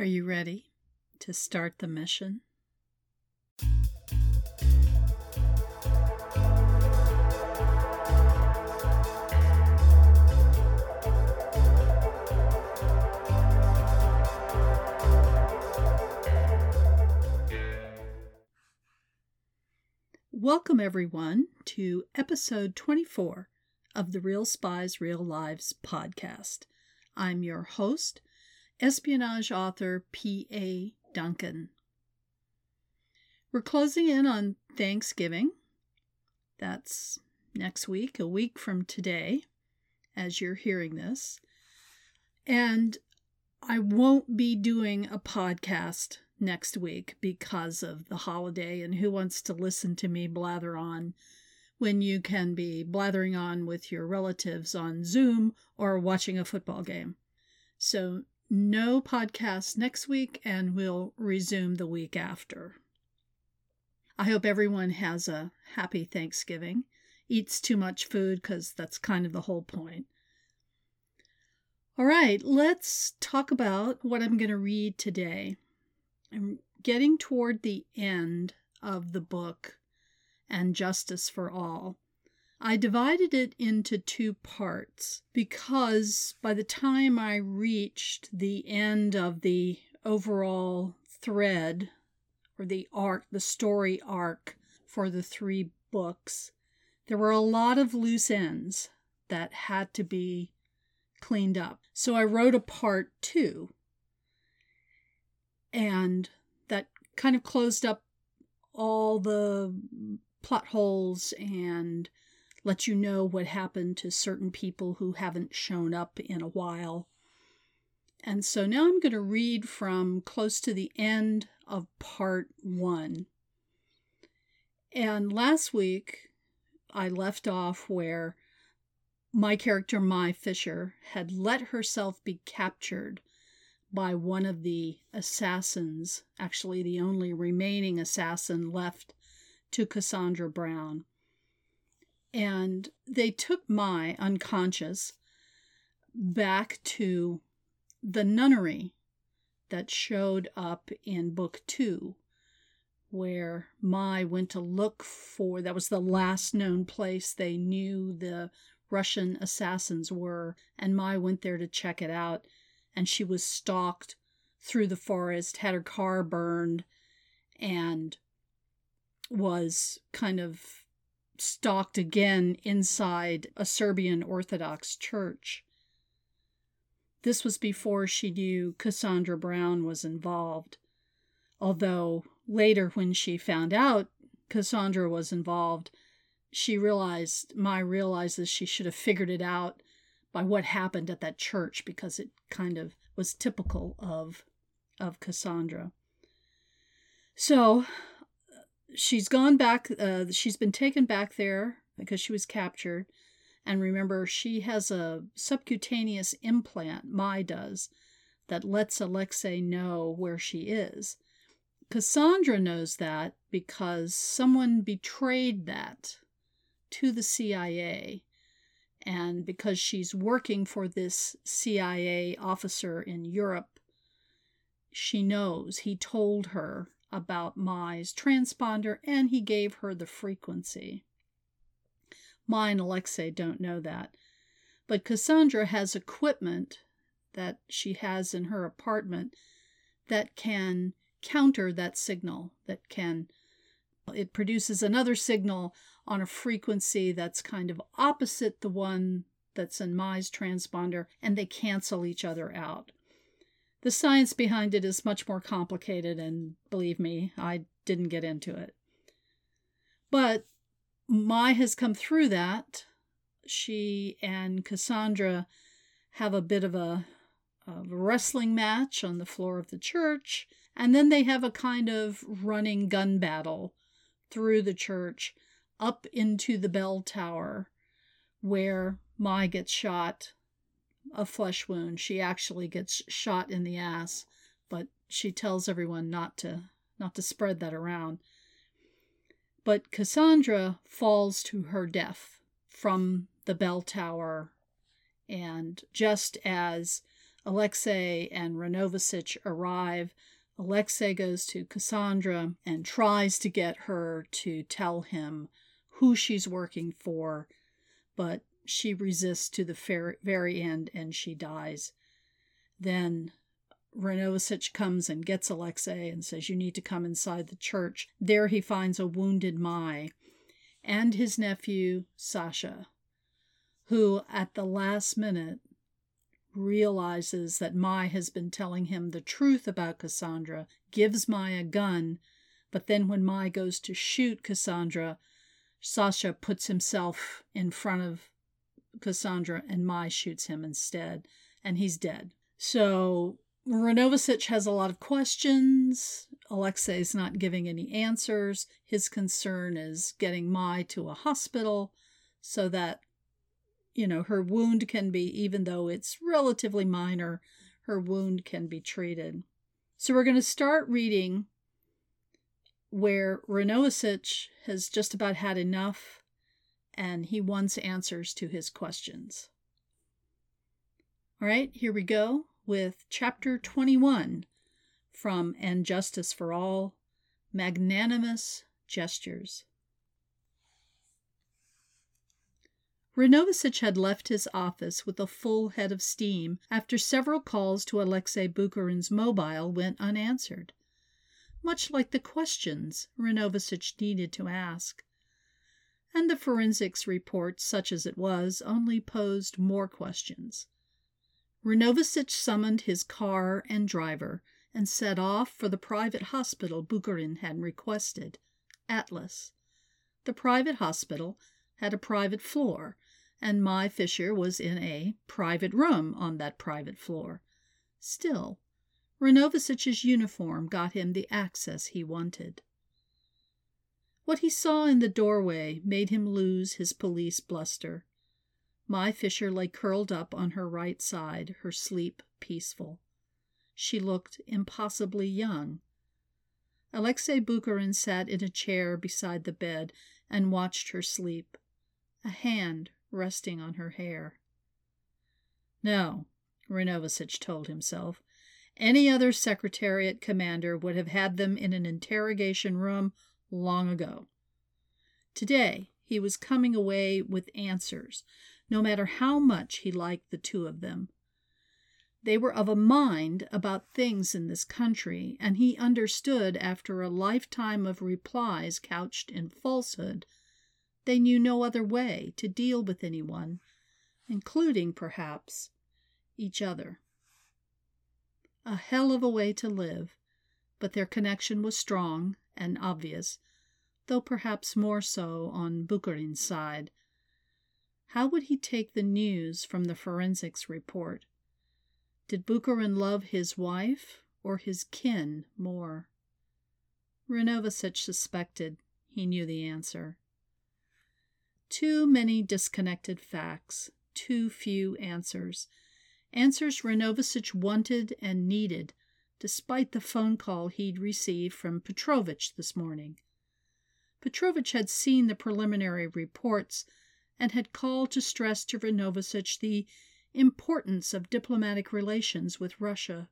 Are you ready to start the mission? Welcome, everyone, to episode 24 of the Real Spies, Real Lives podcast. I'm your host, espionage author P.A. Duncan. We're closing in on Thanksgiving. That's next week, a week from today, as you're hearing this. And I won't be doing a podcast next week because of the holiday and who wants to listen to me blather on when you can be blathering on with your relatives on Zoom or watching a football game. So, no podcast next week, and we'll resume the week after. I hope everyone has a happy Thanksgiving, eats too much food because that's kind of the whole point. All right, let's talk about what I'm going to read today. I'm getting toward the end of the book and Justice for All. I divided it into two parts because by the time I reached the end of the overall thread or the arc, the story arc for the three books, there were a lot of loose ends that had to be cleaned up. So I wrote a part two. And that kind of closed up all the plot holes and let you know what happened to certain people who haven't shown up in a while. And so now I'm going to read from close to the end of part one. And last week, I left off where my character, Mai Fisher, had let herself be captured by one of the assassins, actually, the only remaining assassin left to Cassandra Brown and they took Mai unconscious back to the nunnery that showed up in book two, where Mai went to look for that was the last known place they knew the Russian assassins were, and Mai went there to check it out, and she was stalked through the forest, had her car burned, and was kind of stalked again inside a Serbian Orthodox church. This was before she knew Cassandra Brown was involved, although later, when she found out Cassandra was involved, she realized, Mai realizes she should have figured it out by what happened at that church because it kind of was typical of of Cassandra. So she's gone back. Uh, she's been taken back there because she was captured. And remember, she has a subcutaneous implant, Mai does, that lets Alexei know where she is. Cassandra knows that because someone betrayed that to the CIA. And because she's working for this CIA officer in Europe, she knows he told her about Mai's transponder and he gave her the frequency. Mai and Alexei don't know that. But Cassandra has equipment that she has in her apartment that can counter that signal, that can, it produces another signal on a frequency that's kind of opposite the one that's in Mai's transponder, and they cancel each other out. The science behind it is much more complicated, and believe me, I didn't get into it. But Mai has come through that. She and Cassandra have a bit of a, a wrestling match on the floor of the church, and then they have a kind of running gun battle through the church up into the bell tower where Mai gets shot a flesh wound. She actually gets shot in the ass, but she tells everyone not to not to spread that around. But Cassandra falls to her death from the bell tower, and just as Alexei and Renovasich arrive. Alexei goes to Cassandra and tries to get her to tell him who she's working for, but she resists to the very end and she dies. Then Renovasich comes and gets Alexei and says, You need to come inside the church. There he finds a wounded Mai and his nephew, Sasha, who at the last minute realizes that Mai has been telling him the truth about Cassandra, gives Mai a gun, but then when Mai goes to shoot Cassandra, Sasha puts himself in front of Cassandra and Mai shoots him instead, and he's dead. So Renovasich has a lot of questions. Alexei's not giving any answers. His concern is getting Mai to a hospital so that, you know, her wound can be, even though it's relatively minor, her wound can be treated. So we're going to start reading where Renovasich has just about had enough and he wants answers to his questions. All right, here we go with chapter 21 from And Justice for All Magnanimous Gestures. Renovasich had left his office with a full head of steam after several calls to Alexei Bukharin's mobile went unanswered, much like the questions Renovasich needed to ask. And the forensics report, such as it was, only posed more questions. Renovasich summoned his car and driver and set off for the private hospital Bukharin had requested, Atlas. The private hospital had a private floor, and Mai Fisher was in a private room on that private floor. Still, Renovasich's uniform got him the access he wanted. What he saw in the doorway made him lose his police bluster. Mai Fisher lay curled up on her right side, her sleep peaceful. She looked impossibly young. Alexei Bukharin sat in a chair beside the bed and watched her sleep, a hand resting on her hair. No, Renovasich told himself. Any other Secretariat commander would have had them in an interrogation room long ago. Today, he was coming away with answers, no matter how much he liked the two of them. They were of a mind about things in this country, and he understood after a lifetime of replies couched in falsehood, they knew no other way to deal with anyone, including, perhaps, each other. A hell of a way to live, but their connection was strong and obvious, though perhaps more so on Bukharin's side how would he take the news from the forensics report? Did Bukharin love his wife or his kin more? Renovasich suspected he knew the answer. Too many disconnected facts, too few answers. Answers Renovasich wanted and needed, despite the phone call he'd received from Petrovich this morning. Petrovich had seen the preliminary reports and had called to stress to Renovasich the importance of diplomatic relations with Russia.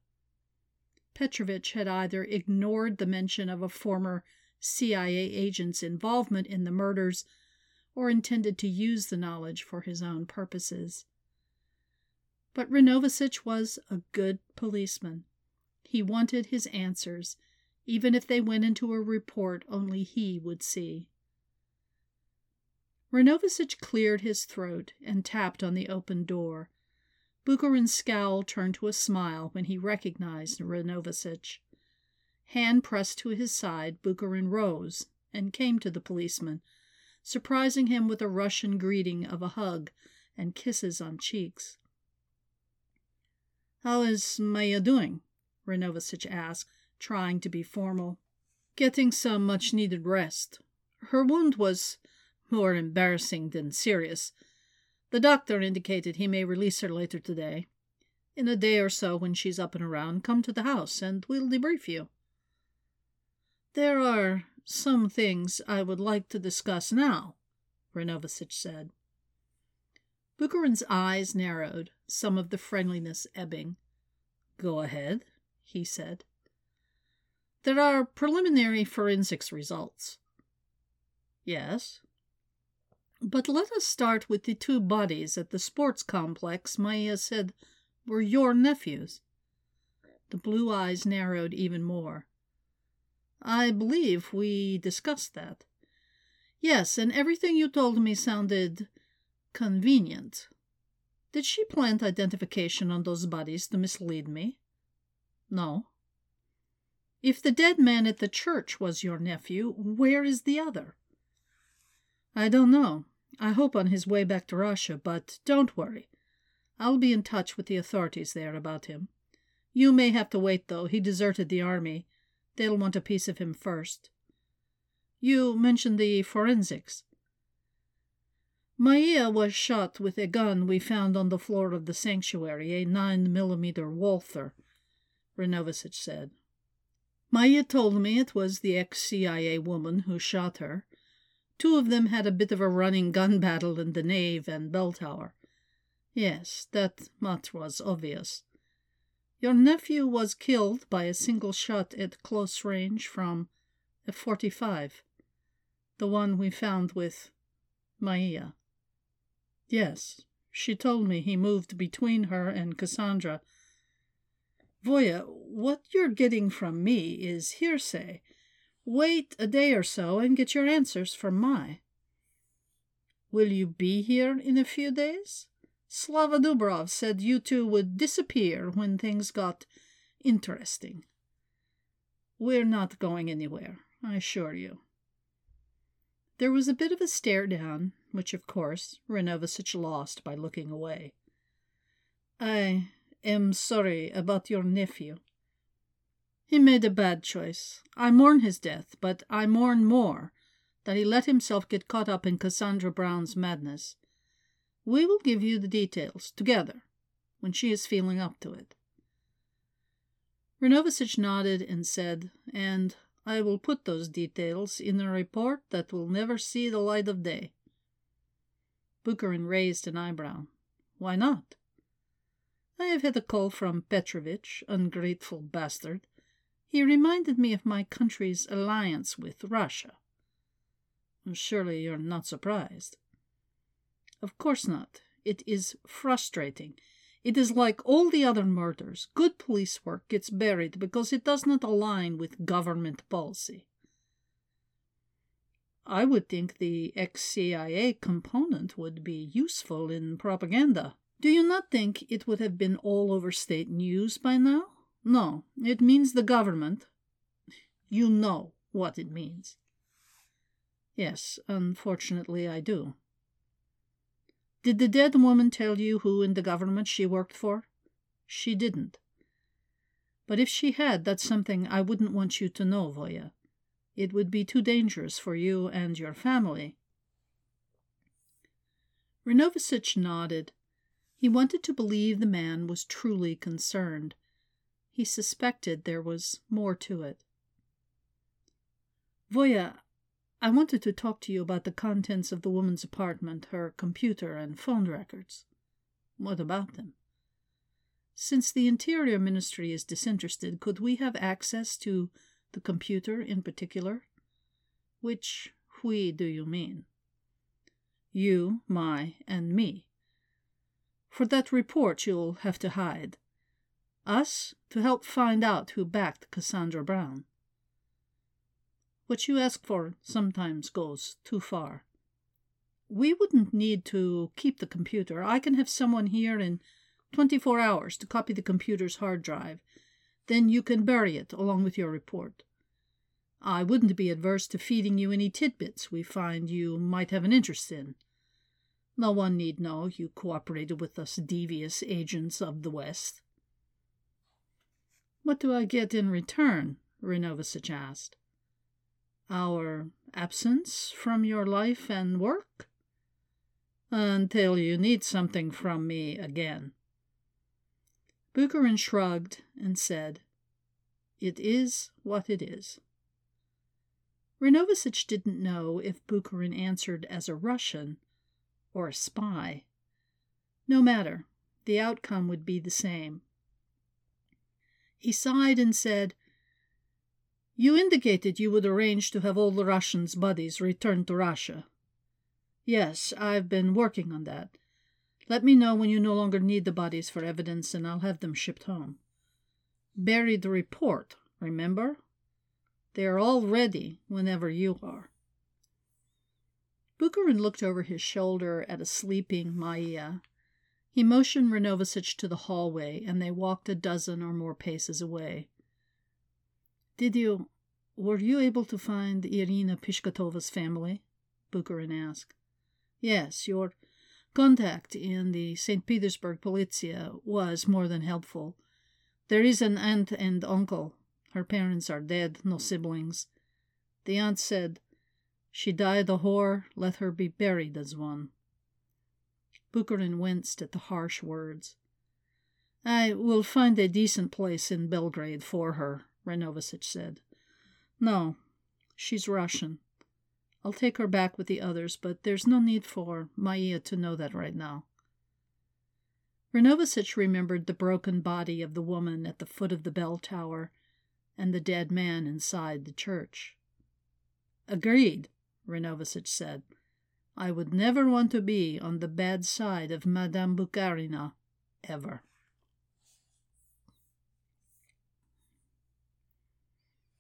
Petrovich had either ignored the mention of a former CIA agent's involvement in the murders or intended to use the knowledge for his own purposes. But Renovasich was a good policeman. He wanted his answers, even if they went into a report only he would see. Renovasich cleared his throat and tapped on the open door. Bukharin's scowl turned to a smile when he recognized Renovasich. Hand pressed to his side, Bukharin rose and came to the policeman, surprising him with a Russian greeting of a hug and kisses on cheeks. How is Maya doing? Renovasich asked, trying to be formal. Getting some much needed rest. Her wound was more embarrassing than serious. The doctor indicated he may release her later today. In a day or so, when she's up and around, come to the house and we'll debrief you. There are some things I would like to discuss now, Renovasich said. Bukharin's eyes narrowed, some of the friendliness ebbing. Go ahead, he said. There are preliminary forensics results. Yes. But let us start with the two bodies at the sports complex Maya said were your nephews. The blue eyes narrowed even more. I believe we discussed that. Yes, and everything you told me sounded convenient. Did she plant identification on those bodies to mislead me? No. If the dead man at the church was your nephew, where is the other? I don't know. I hope on his way back to Russia, but don't worry. I'll be in touch with the authorities there about him. You may have to wait, though. He deserted the army. They'll want a piece of him first. You mentioned the forensics. Maia was shot with a gun we found on the floor of the sanctuary, a 9 millimeter Walther, Renovasic said. Maya told me it was the ex CIA woman who shot her. Two of them had a bit of a running gun battle in the nave and bell tower. Yes, that much was obvious. Your nephew was killed by a single shot at close range from a 45, the one we found with Maia. Yes, she told me he moved between her and Cassandra. Voya, what you're getting from me is hearsay. Wait a day or so and get your answers from Mai. Will you be here in a few days? Slava Dubrov said you two would disappear when things got interesting. We're not going anywhere, I assure you. There was a bit of a stare down, which, of course, Renovasic lost by looking away. I am sorry about your nephew. He made a bad choice. I mourn his death, but I mourn more that he let himself get caught up in Cassandra Brown's madness. We will give you the details, together, when she is feeling up to it. Renovasic nodded and said, and I will put those details in a report that will never see the light of day. Bukharin raised an eyebrow. Why not? I have had a call from Petrovich, ungrateful bastard. He reminded me of my country's alliance with Russia. Surely you're not surprised. Of course not. It is frustrating. It is like all the other murders. Good police work gets buried because it does not align with government policy. I would think the ex CIA component would be useful in propaganda. Do you not think it would have been all over state news by now? No, it means the government. You know what it means. Yes, unfortunately, I do. Did the dead woman tell you who in the government she worked for? She didn't. But if she had, that's something I wouldn't want you to know, Voya. It would be too dangerous for you and your family. Renovasic nodded. He wanted to believe the man was truly concerned. He suspected there was more to it. Voya, I wanted to talk to you about the contents of the woman's apartment, her computer and phone records. What about them? Since the Interior Ministry is disinterested, could we have access to the computer in particular? Which we do you mean? You, Mai, and me. For that report you'll have to hide. Us to help find out who backed Cassandra Brown. What you ask for sometimes goes too far. We wouldn't need to keep the computer. I can have someone here in 24 hours to copy the computer's hard drive. Then you can bury it along with your report. I wouldn't be adverse to feeding you any tidbits we find you might have an interest in. No one need know you cooperated with us devious agents of the West. What do I get in return? Renovasic asked our absence from your life and work? Until you need something from me again. Bukharin shrugged and said, It is what it is. Renovasic didn't know if Bukharin answered as a Russian or a spy. No matter, the outcome would be the same. He sighed and said, You indicated you would arrange to have all the Russians' bodies returned to Russia. Yes, I've been working on that. Let me know when you no longer need the bodies for evidence, and I'll have them shipped home. Bury the report, remember? They are all ready whenever you are. Bukharin looked over his shoulder at a sleeping Maia. He motioned Renovasic to the hallway, and they walked a dozen or more paces away. Did you, were you able to find Irina Pishkatova's family? Bukharin asked. Yes, your contact in the St. Petersburg Polizia was more than helpful. There is an aunt and uncle. Her parents are dead, no siblings. The aunt said, She died a whore, let her be buried as one. Bukharin winced at the harsh words. I will find a decent place in Belgrade for her, Renovasic said. No, she's Russian. I'll take her back with the others, but there's no need for Maia to know that right now. Renovasic remembered the broken body of the woman at the foot of the bell tower and the dead man inside the church. Agreed, Renovasic said. I would never want to be on the bad side of Madame Bukharina, ever.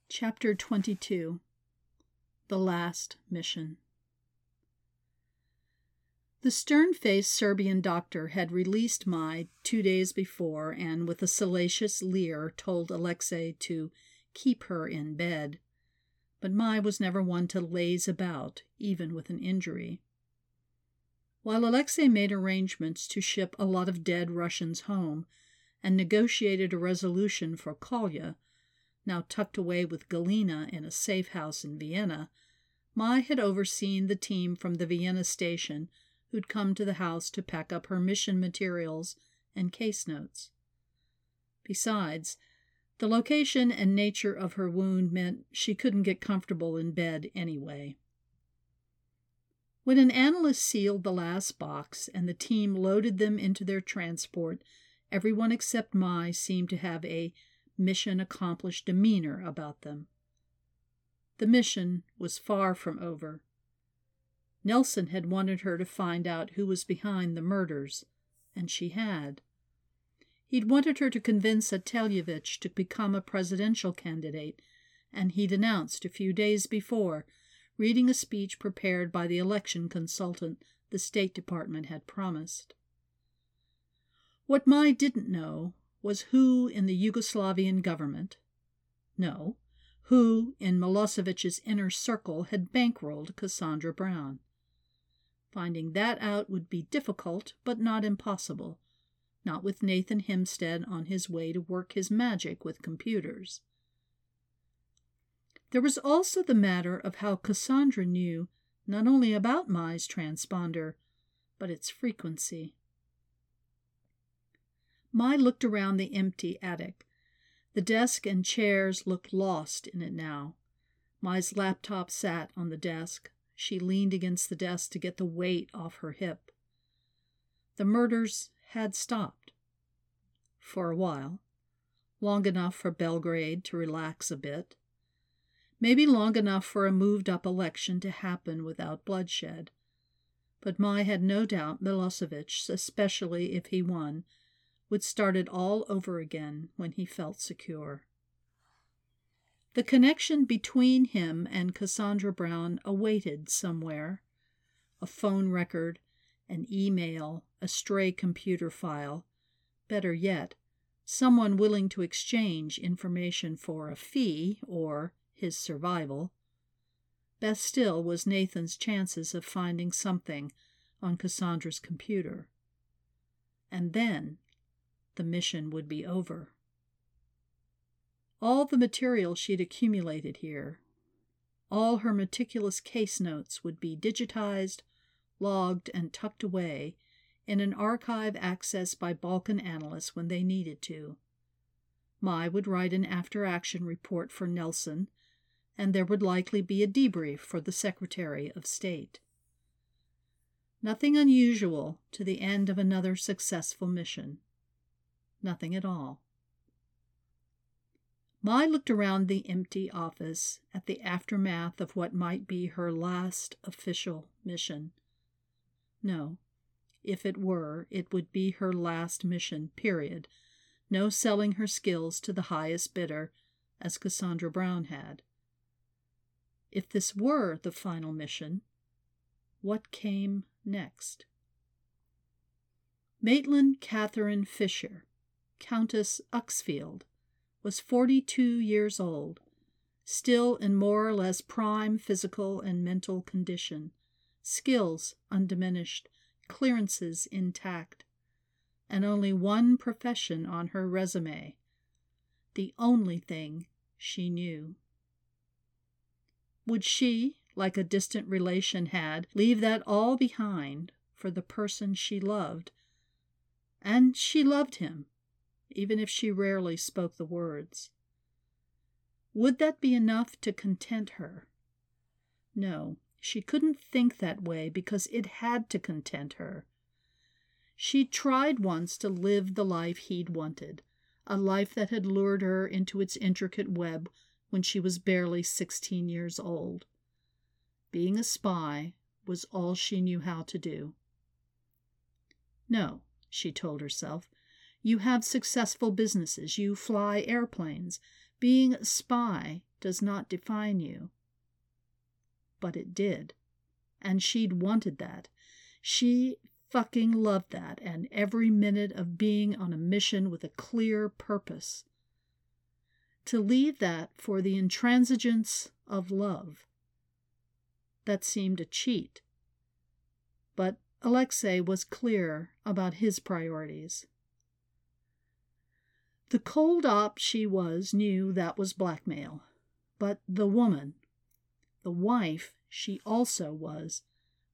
Chapter 22 The Last Mission The stern faced Serbian doctor had released Mai two days before and, with a salacious leer, told Alexei to keep her in bed. But Mai was never one to laze about, even with an injury. While Alexei made arrangements to ship a lot of dead Russians home and negotiated a resolution for Kolya, now tucked away with Galina in a safe house in Vienna, Mai had overseen the team from the Vienna station who'd come to the house to pack up her mission materials and case notes. Besides, the location and nature of her wound meant she couldn't get comfortable in bed anyway. When an analyst sealed the last box and the team loaded them into their transport, everyone except Mai seemed to have a mission accomplished demeanor about them. The mission was far from over. Nelson had wanted her to find out who was behind the murders, and she had. He'd wanted her to convince Ateljevich to become a presidential candidate, and he'd announced a few days before reading a speech prepared by the election consultant the State Department had promised. What Mai didn't know was who in the Yugoslavian government, no, who in Milosevic's inner circle had bankrolled Cassandra Brown. Finding that out would be difficult, but not impossible, not with Nathan Hempstead on his way to work his magic with computers. There was also the matter of how Cassandra knew not only about Mai's transponder, but its frequency. Mai looked around the empty attic. The desk and chairs looked lost in it now. Mai's laptop sat on the desk. She leaned against the desk to get the weight off her hip. The murders had stopped. For a while. Long enough for Belgrade to relax a bit maybe long enough for a moved up election to happen without bloodshed. But Mai had no doubt Milosevic, especially if he won, would start it all over again when he felt secure. The connection between him and Cassandra Brown awaited somewhere a phone record, an email, a stray computer file. Better yet, someone willing to exchange information for a fee or his survival. Best still was Nathan's chances of finding something on Cassandra's computer. And then the mission would be over. All the material she'd accumulated here, all her meticulous case notes would be digitized, logged, and tucked away in an archive accessed by Balkan analysts when they needed to. Mai would write an after action report for Nelson and there would likely be a debrief for the Secretary of State. Nothing unusual to the end of another successful mission. Nothing at all. Mai looked around the empty office at the aftermath of what might be her last official mission. No, if it were, it would be her last mission, period. No selling her skills to the highest bidder, as Cassandra Brown had. If this were the final mission, what came next? Maitland Catherine Fisher, Countess Uxfield, was 42 years old, still in more or less prime physical and mental condition, skills undiminished, clearances intact, and only one profession on her resume, the only thing she knew. Would she, like a distant relation had, leave that all behind for the person she loved? And she loved him, even if she rarely spoke the words. Would that be enough to content her? No, she couldn't think that way because it had to content her. She tried once to live the life he'd wanted, a life that had lured her into its intricate web when she was barely 16 years old. Being a spy was all she knew how to do. No, she told herself, you have successful businesses, you fly airplanes. Being a spy does not define you. But it did. And she'd wanted that. She fucking loved that, and every minute of being on a mission with a clear purpose. To leave that for the intransigence of love. That seemed a cheat. But Alexei was clear about his priorities. The cold op she was knew that was blackmail. But the woman, the wife she also was,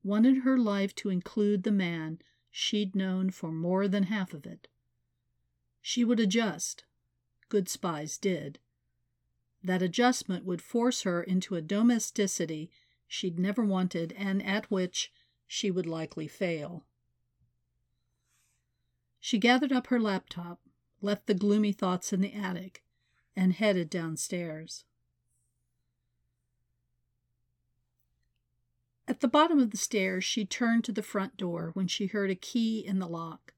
wanted her life to include the man she'd known for more than half of it. She would adjust. Good spies did. That adjustment would force her into a domesticity she'd never wanted and at which she would likely fail. She gathered up her laptop left the gloomy thoughts in the attic, and headed downstairs. At the bottom of the stairs, she turned to the front door when she heard a key in the lock.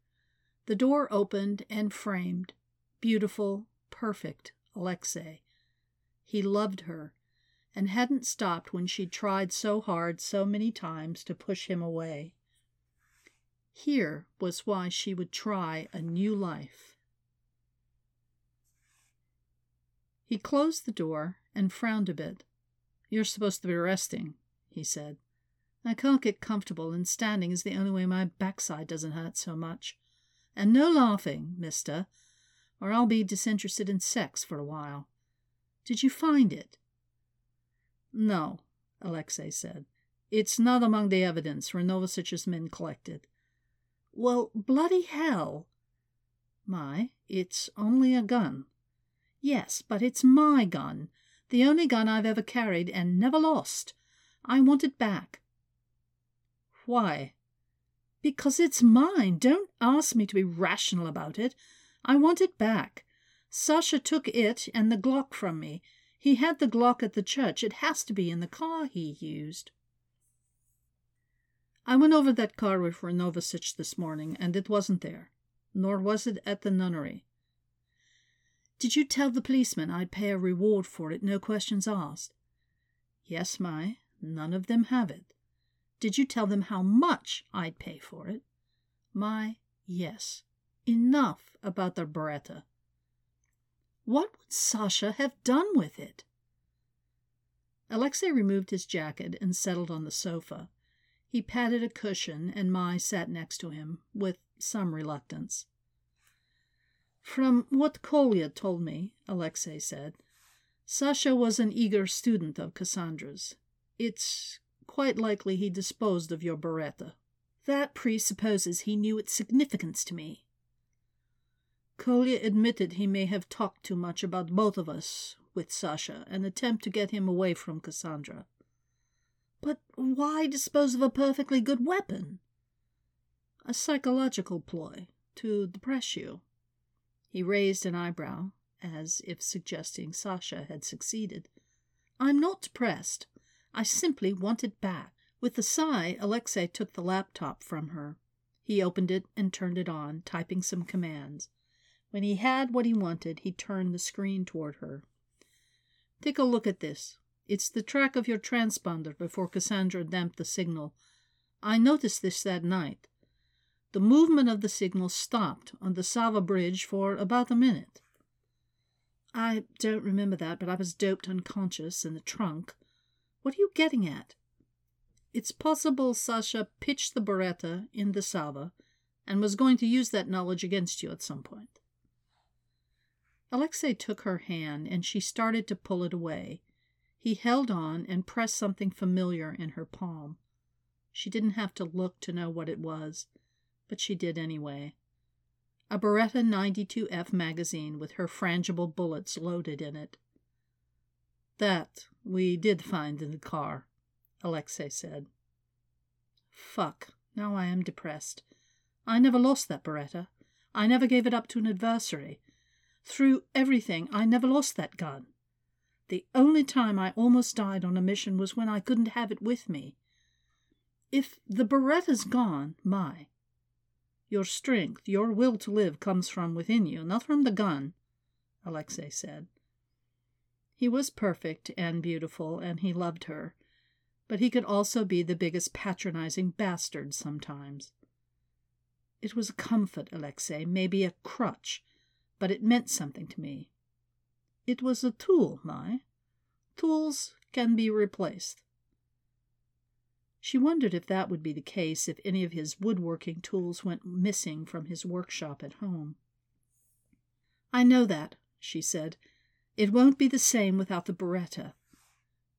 The door opened and framed, beautiful, perfect Alexei. He loved her, and hadn't stopped when she'd tried so hard so many times to push him away. Here was why she would try a new life. He closed the door and frowned a bit. You're supposed to be resting, he said. I can't get comfortable, and standing is the only way my backside doesn't hurt so much. And no laughing, mister, or I'll be disinterested in sex for a while. Did you find it? No, Alexei said. It's not among the evidence Renovasich's men collected. Well, bloody hell! Mai, it's only a gun. Yes, but it's my gun, the only gun I've ever carried and never lost. I want it back. Why? Because it's mine. Don't ask me to be rational about it. I want it back. Sasha took it and the Glock from me. He had the Glock at the church. It has to be in the car he used. I went over that car with Renovasich this morning, and it wasn't there. Nor was it at the nunnery. Did you tell the policeman I'd pay a reward for it, no questions asked? Yes, my. None of them have it. Did you tell them how much I'd pay for it? Mai, yes. Enough about the Beretta. What would Sasha have done with it? Alexei removed his jacket and settled on the sofa. He patted a cushion, and Mai sat next to him, with some reluctance. From what Kolya told me, Alexei said, Sasha was an eager student of Cassandra's. It's quite likely he disposed of your Beretta. That presupposes he knew its significance to me. Kolya admitted he may have talked too much about both of us with Sasha, an attempt to get him away from Cassandra. But why dispose of a perfectly good weapon? A psychological ploy to depress you. He raised an eyebrow, as if suggesting Sasha had succeeded. I'm not depressed. I simply want it back. With a sigh, Alexei took the laptop from her. He opened it and turned it on, typing some commands. When he had what he wanted, he turned the screen toward her. Take a look at this. It's the track of your transponder before Cassandra damped the signal. I noticed this that night. The movement of the signal stopped on the Sava Bridge for about a minute. I don't remember that, but I was doped unconscious in the trunk. What are you getting at? It's possible Sasha pitched the Beretta in the Sava and was going to use that knowledge against you at some point. Alexei took her hand and she started to pull it away. He held on and pressed something familiar in her palm. She didn't have to look to know what it was, but she did anyway. A Beretta 92F magazine with her frangible bullets loaded in it. That we did find in the car, Alexei said. Fuck, now I am depressed. I never lost that Beretta. I never gave it up to an adversary. Through everything, I never lost that gun. The only time I almost died on a mission was when I couldn't have it with me. If the Beretta's gone, my. Your strength, your will to live comes from within you, not from the gun, Alexei said. He was perfect and beautiful, and he loved her, but he could also be the biggest patronizing bastard sometimes. It was a comfort, Alexei, maybe a crutch, but it meant something to me. It was a tool, Mai. Tools can be replaced. She wondered if that would be the case if any of his woodworking tools went missing from his workshop at home. I know that, she said. It won't be the same without the Beretta.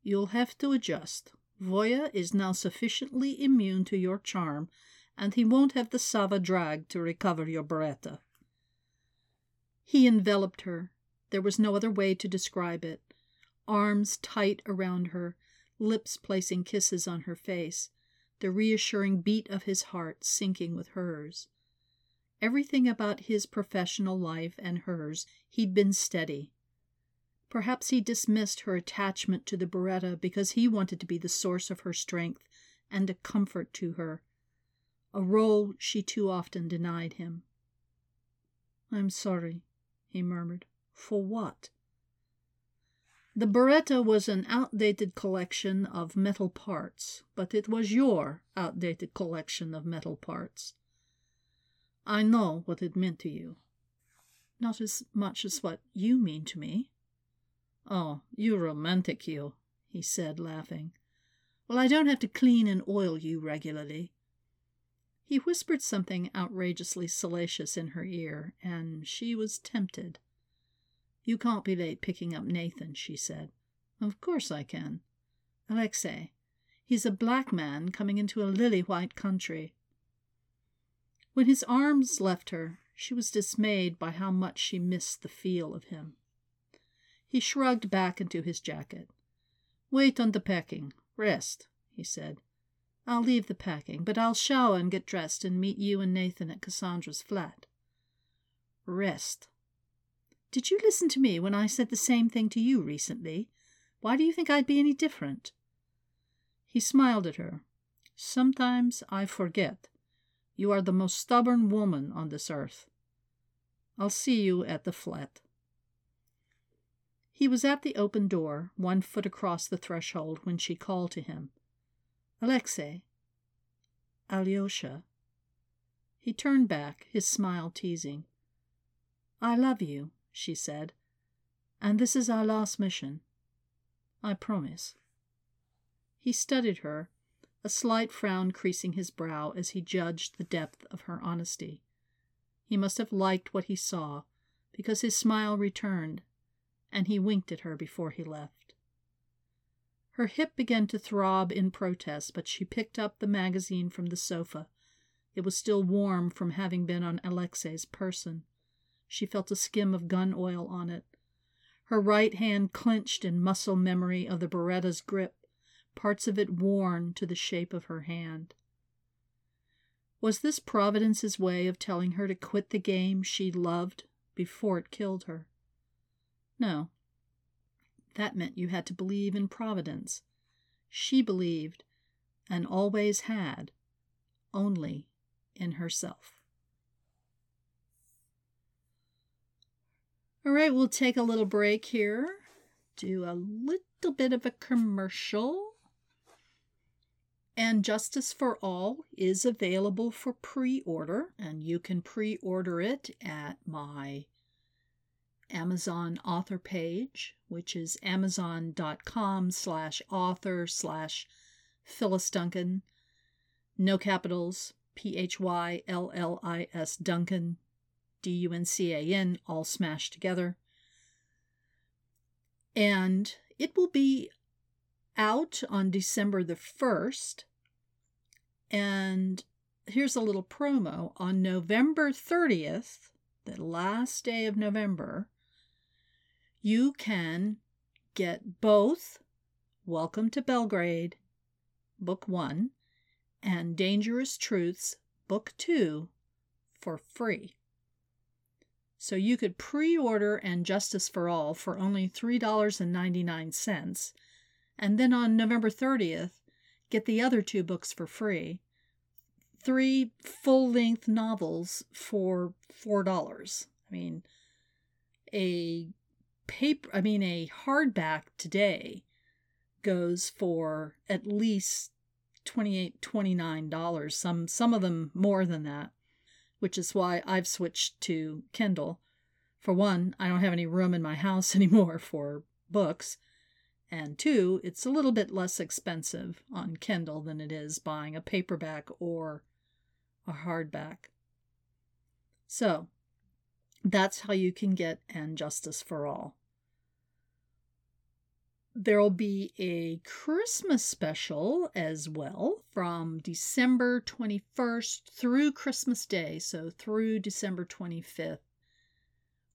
You'll have to adjust. Voya is now sufficiently immune to your charm, and he won't have the Sava drag to recover your Beretta. He enveloped her. There was no other way to describe it. Arms tight around her, lips placing kisses on her face, the reassuring beat of his heart sinking with hers. Everything about his professional life and hers, he'd been steady. Perhaps he dismissed her attachment to the Beretta because he wanted to be the source of her strength and a comfort to her, a role she too often denied him. I'm sorry, he murmured. For what? The Beretta was an outdated collection of metal parts, but it was your outdated collection of metal parts. I know what it meant to you. Not as much as what you mean to me. Oh, you romantic, you, he said, laughing. Well, I don't have to clean and oil you regularly. He whispered something outrageously salacious in her ear, and she was tempted. You can't be late picking up Nathan, she said. Of course I can. Alexei, he's a black man coming into a lily white country. When his arms left her, she was dismayed by how much she missed the feel of him. He shrugged back into his jacket. Wait on the packing. Rest, he said. I'll leave the packing, but I'll shower and get dressed and meet you and Nathan at Cassandra's flat. Rest. Did you listen to me when I said the same thing to you recently? Why do you think I'd be any different? He smiled at her. Sometimes I forget. You are the most stubborn woman on this earth. I'll see you at the flat. He was at the open door, one foot across the threshold, when she called to him. Alexei. Alyosha. He turned back, his smile teasing. I love you, she said, and this is our last mission. I promise. He studied her, a slight frown creasing his brow as he judged the depth of her honesty. He must have liked what he saw, because his smile returned and he winked at her before he left. Her hip began to throb in protest, but she picked up the magazine from the sofa. It was still warm from having been on Alexei's person. She felt a skim of gun oil on it. Her right hand clenched in muscle memory of the Beretta's grip, parts of it worn to the shape of her hand. Was this Providence's way of telling her to quit the game she loved before it killed her? No. That meant you had to believe in providence. She believed, and always had, only in herself. All right, we'll take a little break here, do a little bit of a commercial. And Justice for All is available for pre order, and you can pre order it at my Amazon author page, which is amazon.com slash author slash Phyllis Duncan. No capitals, P H Y L L I S Duncan, D U N C A N, all smashed together. And it will be out on December the 1st. And here's a little promo. On November 30th, the last day of November, you can get both Welcome to Belgrade, Book 1, and Dangerous Truths, Book 2, for free. So you could pre order and Justice for All for only $3.99 and then on November 30th, get the other two books for free. Three full length novels for $4. I mean, a paper, I mean, a hardback today goes for at least 28 $29 some some of them more than that which is why I've switched to Kindle for one I don't have any room in my house anymore for books and two, it's a little bit less expensive on Kindle than it is buying a paperback or a hardback. So, that's how you can get And Justice for All. There'll be a Christmas special as well from December 21st through Christmas Day, so through December 25th,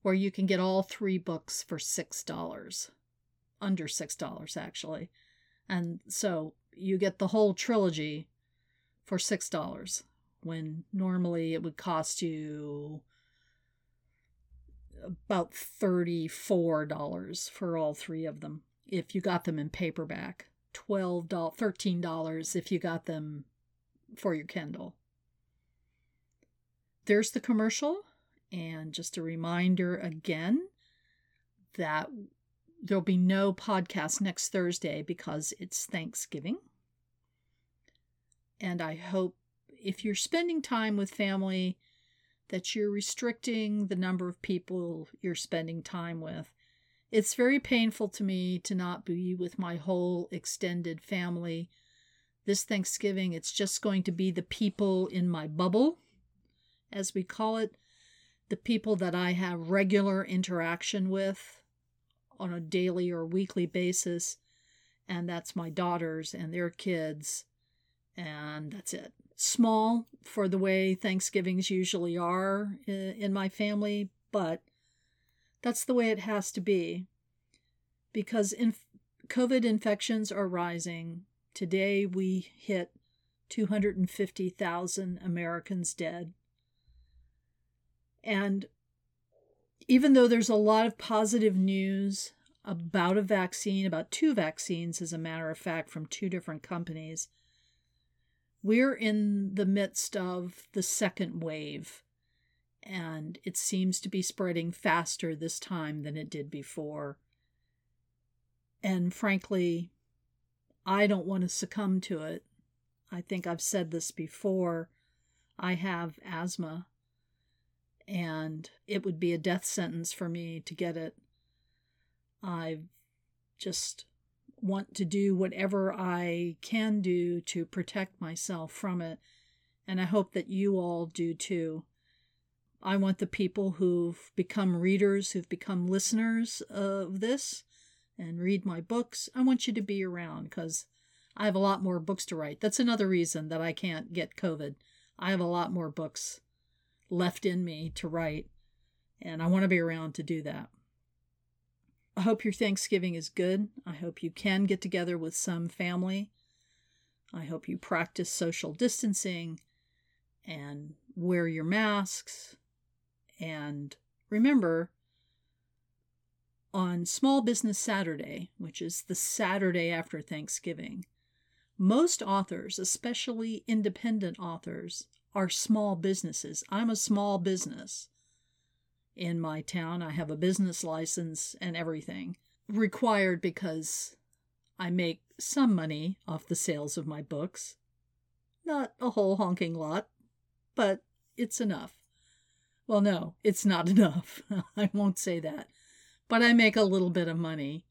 where you can get all three books for $6 under $6 actually. And so you get the whole trilogy for $6 when normally it would cost you about $34 for all three of them if you got them in paperback. $12, $13 if you got them for your Kindle. There's the commercial. And just a reminder again that There'll be no podcast next Thursday because it's Thanksgiving. And I hope if you're spending time with family, that you're restricting the number of people you're spending time with. It's very painful to me to not be with my whole extended family. This Thanksgiving, it's just going to be the people in my bubble, as we call it, the people that I have regular interaction with on a daily or weekly basis. And that's my daughters and their kids. And that's it. Small for the way Thanksgivings usually are eh, in my family, but that's the way it has to be. Because inf- COVID infections are rising. Today we hit 250,000 Americans dead. And even though there's a lot of positive news about a vaccine, about two vaccines, as a matter of fact, from two different companies, we're in the midst of the second wave. And it seems to be spreading faster this time than it did before. And frankly, I don't want to succumb to it. I think I've said this before. I have asthma and it would be a death sentence for me to get it. I just want to do whatever I can do to protect myself from it, and I hope that you all do too. I want the people who've become readers, who've become listeners of this and read my books, I want you to be around because I have a lot more books to write. That's another reason that I can't get COVID. I have a lot more books left in me to write, and I want to be around to do that. I hope your Thanksgiving is good. I hope you can get together with some family. I hope you practice social distancing and wear your masks. And remember, on Small Business Saturday, which is the Saturday after Thanksgiving, most authors, especially independent authors, are small businesses. I'm a small business. In my town, I have a business license and everything required because I make some money off the sales of my books. Not a whole honking lot, but it's enough. Well, no, it's not enough. I won't say that. But I make a little bit of money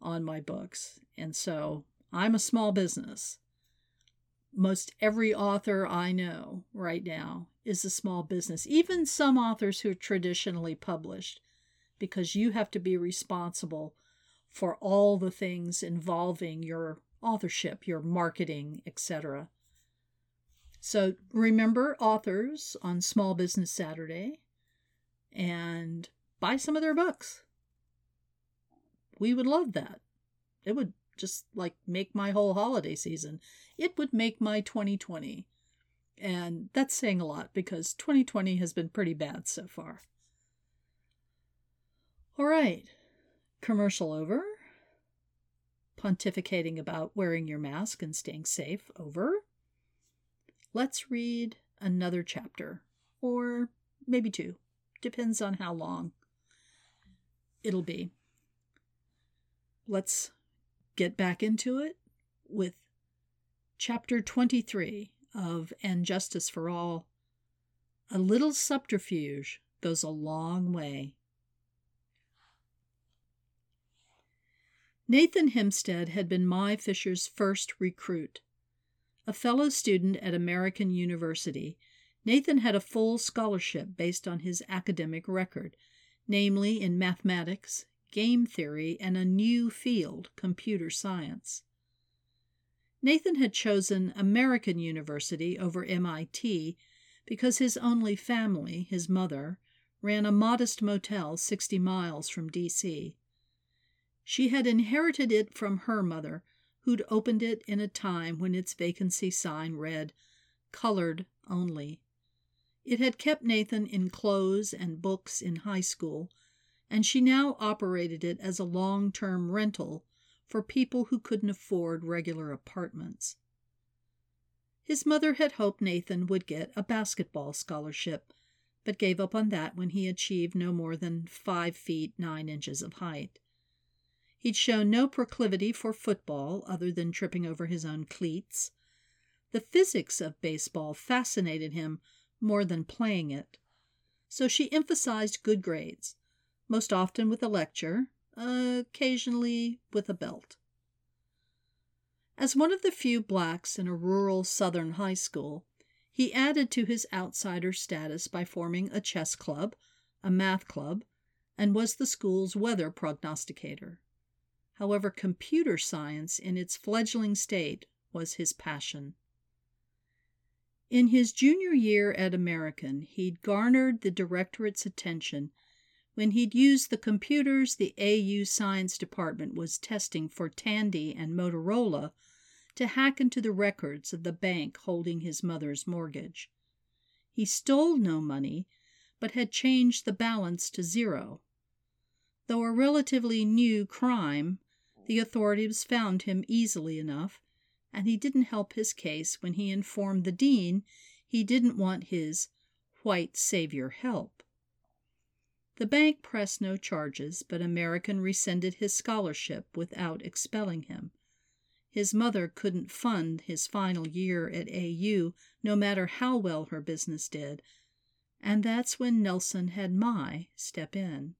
on my books. And so I'm a small business. Most every author I know right now is a small business, even some authors who are traditionally published, because you have to be responsible for all the things involving your authorship, your marketing, etc. So remember authors on Small Business Saturday and buy some of their books. We would love that. It would just like make my whole holiday season. It would make my 2020. And that's saying a lot because 2020 has been pretty bad so far. All right, commercial over. Pontificating about wearing your mask and staying safe over. Let's read another chapter, or maybe two. Depends on how long it'll be. Let's get back into it with chapter 23 of And Justice for All. A little subterfuge goes a long way. Nathan Hempstead had been Mai Fisher's first recruit. A fellow student at American University, Nathan had a full scholarship based on his academic record, namely in mathematics, game theory, and a new field, computer science. Nathan had chosen American University over MIT because his only family, his mother, ran a modest motel 60 miles from D.C. She had inherited it from her mother, who'd opened it in a time when its vacancy sign read, Colored Only. It had kept Nathan in clothes and books in high school and she now operated it as a long term rental for people who couldn't afford regular apartments. His mother had hoped Nathan would get a basketball scholarship, but gave up on that when he achieved no more than five feet nine inches of height. He'd shown no proclivity for football other than tripping over his own cleats. The physics of baseball fascinated him more than playing it. So she emphasized good grades most often with a lecture, occasionally with a belt. As one of the few blacks in a rural southern high school, he added to his outsider status by forming a chess club, a math club, and was the school's weather prognosticator. However, computer science in its fledgling state was his passion. In his junior year at American, he'd garnered the directorate's attention when he'd used the computers the AU Science Department was testing for Tandy and Motorola to hack into the records of the bank holding his mother's mortgage. He stole no money, but had changed the balance to zero. Though a relatively new crime, the authorities found him easily enough, and he didn't help his case when he informed the dean he didn't want his white savior help. The bank pressed no charges, but American rescinded his scholarship without expelling him. His mother couldn't fund his final year at AU, no matter how well her business did, and that's when Nelson had Mai step in.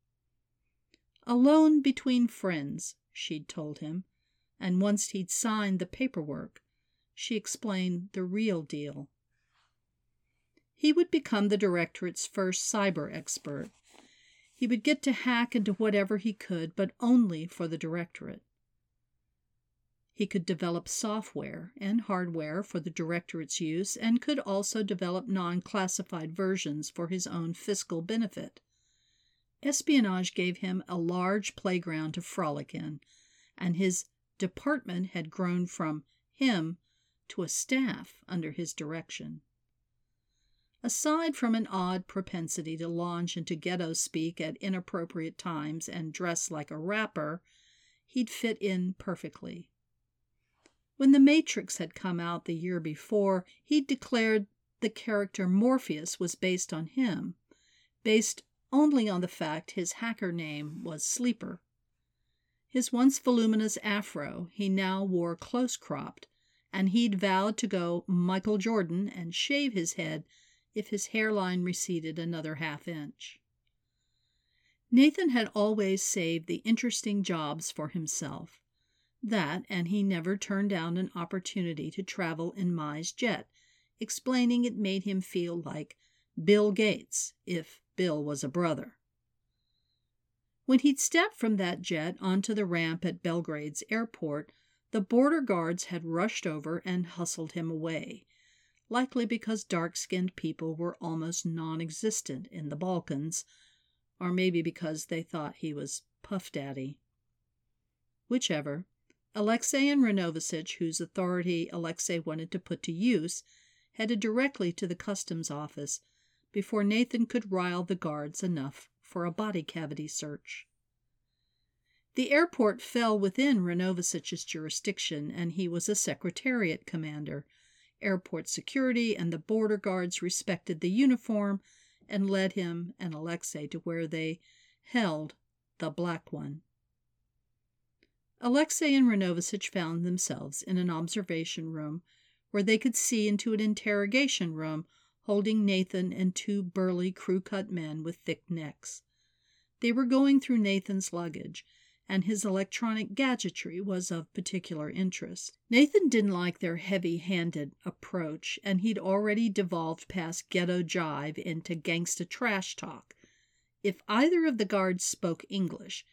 A loan between friends, she'd told him, and once he'd signed the paperwork, she explained the real deal. He would become the directorate's first cyber expert he would get to hack into whatever he could, but only for the directorate. He could develop software and hardware for the directorate's use and could also develop non classified versions for his own fiscal benefit. Espionage gave him a large playground to frolic in, and his department had grown from him to a staff under his direction. Aside from an odd propensity to launch into ghetto speak at inappropriate times and dress like a rapper, he'd fit in perfectly. When The Matrix had come out the year before, he'd declared the character Morpheus was based on him, based only on the fact his hacker name was Sleeper. His once voluminous afro he now wore close cropped, and he'd vowed to go Michael Jordan and shave his head if his hairline receded another half inch. Nathan had always saved the interesting jobs for himself. That, and he never turned down an opportunity to travel in Mai's jet, explaining it made him feel like Bill Gates, if Bill was a brother. When he'd stepped from that jet onto the ramp at Belgrade's airport, the border guards had rushed over and hustled him away, likely because dark skinned people were almost non existent in the Balkans, or maybe because they thought he was Puff Daddy. Whichever, Alexei and Renovasich, whose authority Alexei wanted to put to use, headed directly to the customs office before Nathan could rile the guards enough for a body cavity search. The airport fell within Renovasich's jurisdiction, and he was a secretariat commander, airport security and the border guards respected the uniform and led him and Alexei to where they held the black one. Alexei and Renovasich found themselves in an observation room where they could see into an interrogation room holding Nathan and two burly crew cut men with thick necks. They were going through Nathan's luggage and his electronic gadgetry was of particular interest. Nathan didn't like their heavy handed approach, and he'd already devolved past ghetto jive into gangsta trash talk. If either of the guards spoke English,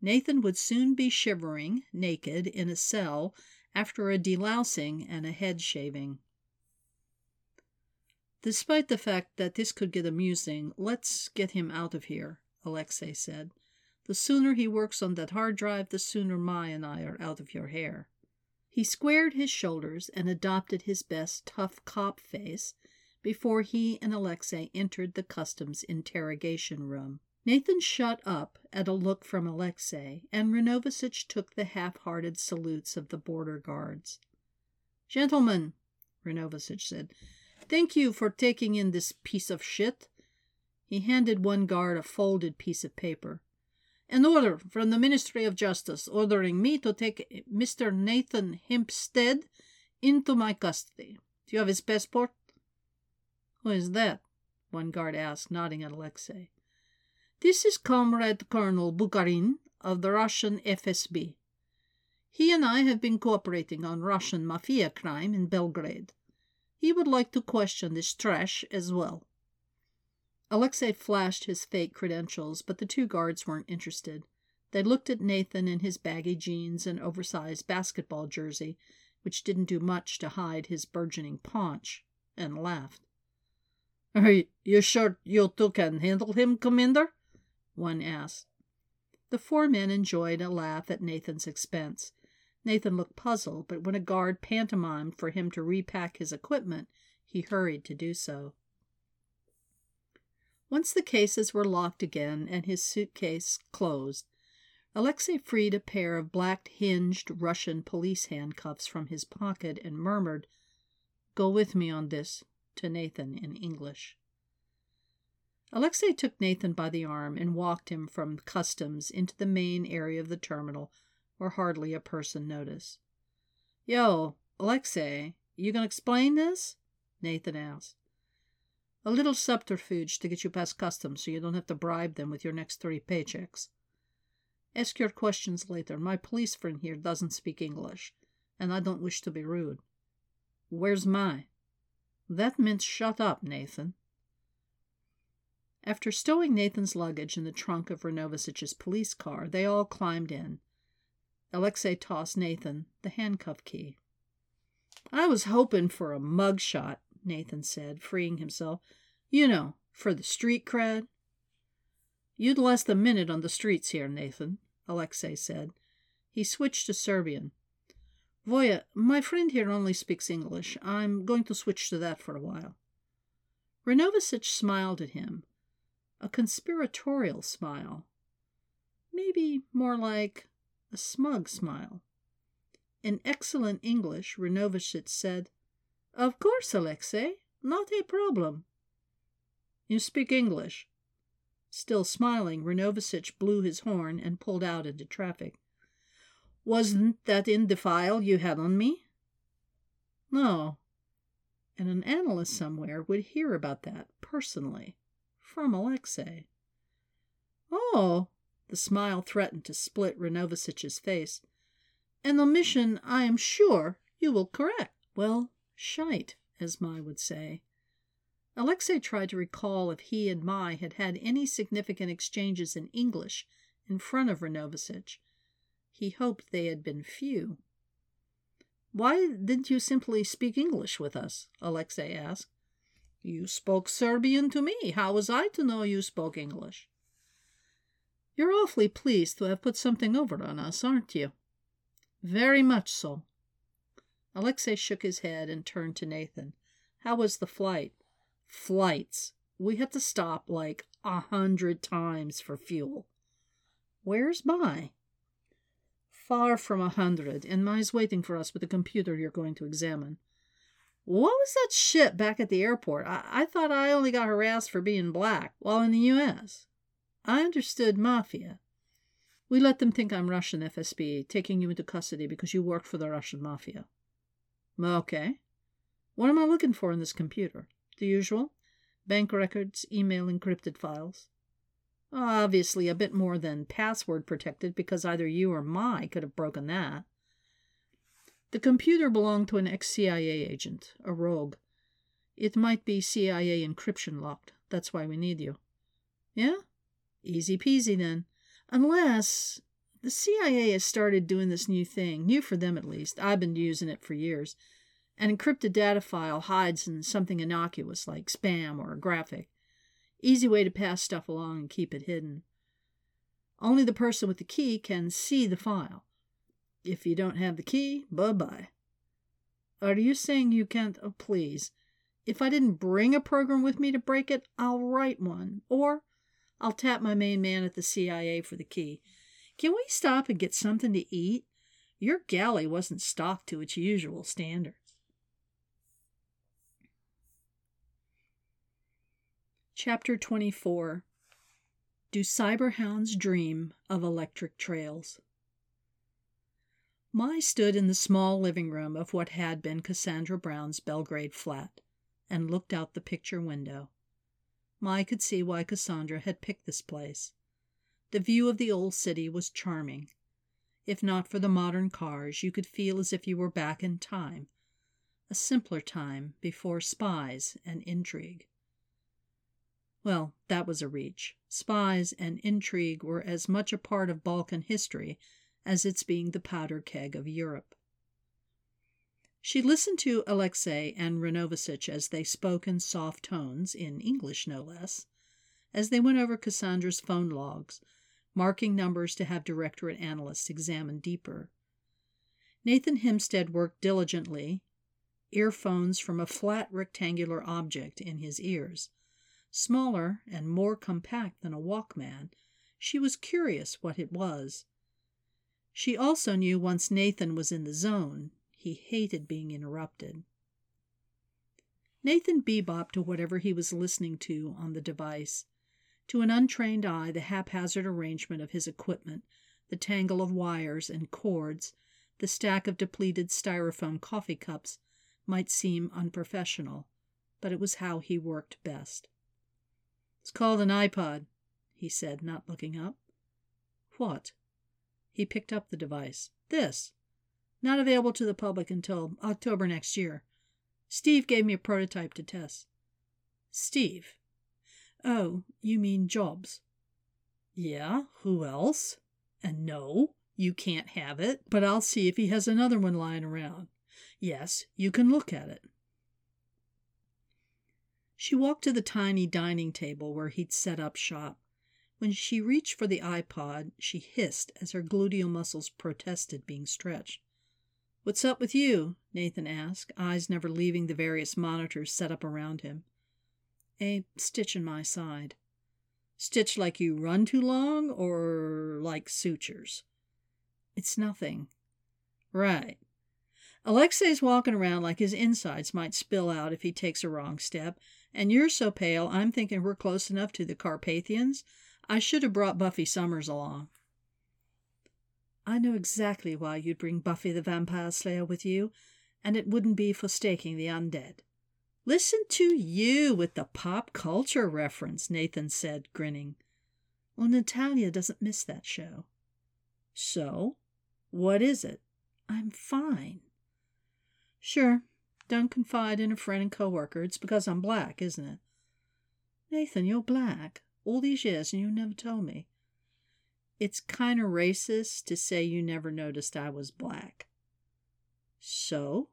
Nathan would soon be shivering, naked, in a cell after a delousing and a head shaving. Despite the fact that this could get amusing, let's get him out of here, Alexei said. The sooner he works on that hard drive, the sooner Mai and I are out of your hair. He squared his shoulders and adopted his best tough cop face before he and Alexei entered the customs interrogation room. Nathan shut up at a look from Alexei, and Renovasich took the half-hearted salutes of the border guards. Gentlemen, Renovasich said, thank you for taking in this piece of shit. He handed one guard a folded piece of paper. An order from the Ministry of Justice ordering me to take Mr. Nathan Hempstead into my custody. Do you have his passport? Who is that? One guard asked, nodding at Alexei. This is Comrade Colonel Bukharin of the Russian FSB. He and I have been cooperating on Russian mafia crime in Belgrade. He would like to question this trash as well. Alexei flashed his fake credentials, but the two guards weren't interested. They looked at Nathan in his baggy jeans and oversized basketball jersey, which didn't do much to hide his burgeoning paunch, and laughed. Are you sure you two can handle him, Commander? One asked. The four men enjoyed a laugh at Nathan's expense. Nathan looked puzzled, but when a guard pantomimed for him to repack his equipment, he hurried to do so. Once the cases were locked again and his suitcase closed, Alexei freed a pair of black hinged Russian police handcuffs from his pocket and murmured, Go with me on this, to Nathan in English. Alexei took Nathan by the arm and walked him from customs into the main area of the terminal where hardly a person noticed. Yo, Alexei, you gonna explain this? Nathan asked. A little subterfuge to get you past customs so you don't have to bribe them with your next three paychecks. Ask your questions later. My police friend here doesn't speak English, and I don't wish to be rude. Where's Mai? That meant shut up, Nathan. After stowing Nathan's luggage in the trunk of Renovasich's police car, they all climbed in. Alexei tossed Nathan the handcuff key. I was hoping for a mug shot, Nathan said, freeing himself. You know, for the street cred. You'd last a minute on the streets here, Nathan, Alexei said. He switched to Serbian. Voya, my friend here only speaks English. I'm going to switch to that for a while. Renovasich smiled at him, a conspiratorial smile. Maybe more like a smug smile. In excellent English, Renovasich said, Of course, Alexei, not a problem. You speak English? Still smiling, Renovasich blew his horn and pulled out into traffic. Wasn't that in the file you had on me? No. And an analyst somewhere would hear about that personally from Alexei. Oh, the smile threatened to split Renovasich's face. An omission I am sure you will correct. Well, shite, as Mai would say. Alexei tried to recall if he and Mai had had any significant exchanges in English in front of Renovasich. He hoped they had been few. Why didn't you simply speak English with us? Alexei asked. You spoke Serbian to me. How was I to know you spoke English? You're awfully pleased to have put something over on us, aren't you? Very much so. Alexei shook his head and turned to Nathan. How was the flight? flights. We had to stop like a hundred times for fuel. Where's Mai? Far from a hundred, and Mai's waiting for us with the computer you're going to examine. What was that shit back at the airport? I, I thought I only got harassed for being black while in the U.S. I understood mafia. We let them think I'm Russian FSB, taking you into custody because you work for the Russian mafia. Okay. What am I looking for in this computer? The usual bank records, email, encrypted files. Obviously, a bit more than password protected because either you or Mai could have broken that. The computer belonged to an ex CIA agent, a rogue. It might be CIA encryption locked. That's why we need you. Yeah? Easy peasy then. Unless the CIA has started doing this new thing, new for them at least. I've been using it for years. An encrypted data file hides in something innocuous like spam or a graphic. Easy way to pass stuff along and keep it hidden. Only the person with the key can see the file. If you don't have the key, bye bye. Are you saying you can't? Oh, please. If I didn't bring a program with me to break it, I'll write one. Or I'll tap my main man at the CIA for the key. Can we stop and get something to eat? Your galley wasn't stocked to its usual standard. Chapter 24 Do Cyberhounds Dream of Electric Trails? Mai stood in the small living room of what had been Cassandra Brown's Belgrade flat and looked out the picture window. Mai could see why Cassandra had picked this place. The view of the old city was charming. If not for the modern cars, you could feel as if you were back in time, a simpler time before spies and intrigue. Well, that was a reach. Spies and intrigue were as much a part of Balkan history as its being the powder keg of Europe. She listened to Alexei and Renovasich as they spoke in soft tones, in English no less, as they went over Cassandra's phone logs, marking numbers to have directorate analysts examine deeper. Nathan Hempstead worked diligently, earphones from a flat rectangular object in his ears Smaller and more compact than a Walkman, she was curious what it was. She also knew once Nathan was in the zone, he hated being interrupted. Nathan bebopped to whatever he was listening to on the device. To an untrained eye, the haphazard arrangement of his equipment, the tangle of wires and cords, the stack of depleted styrofoam coffee cups, might seem unprofessional, but it was how he worked best. It's called an iPod, he said, not looking up. What? He picked up the device. This. Not available to the public until October next year. Steve gave me a prototype to test. Steve? Oh, you mean Jobs. Yeah, who else? And no, you can't have it, but I'll see if he has another one lying around. Yes, you can look at it. She walked to the tiny dining table where he'd set up shop. When she reached for the iPod, she hissed as her gluteal muscles protested being stretched. What's up with you? Nathan asked, eyes never leaving the various monitors set up around him. A stitch in my side. Stitch like you run too long or like sutures? It's nothing. Right. Alexei's walking around like his insides might spill out if he takes a wrong step, and you're so pale I'm thinking we're close enough to the Carpathians. I should have brought Buffy Summers along. I know exactly why you'd bring Buffy the Vampire Slayer with you, and it wouldn't be for staking the undead. Listen to you with the pop culture reference, Nathan said, grinning. Well, Natalia doesn't miss that show. So? What is it? I'm fine. Sure. Don't confide in a friend and coworker. It's because I'm black, isn't it? Nathan, you're black. All these years and you never told me. It's kind of racist to say you never noticed I was black. So?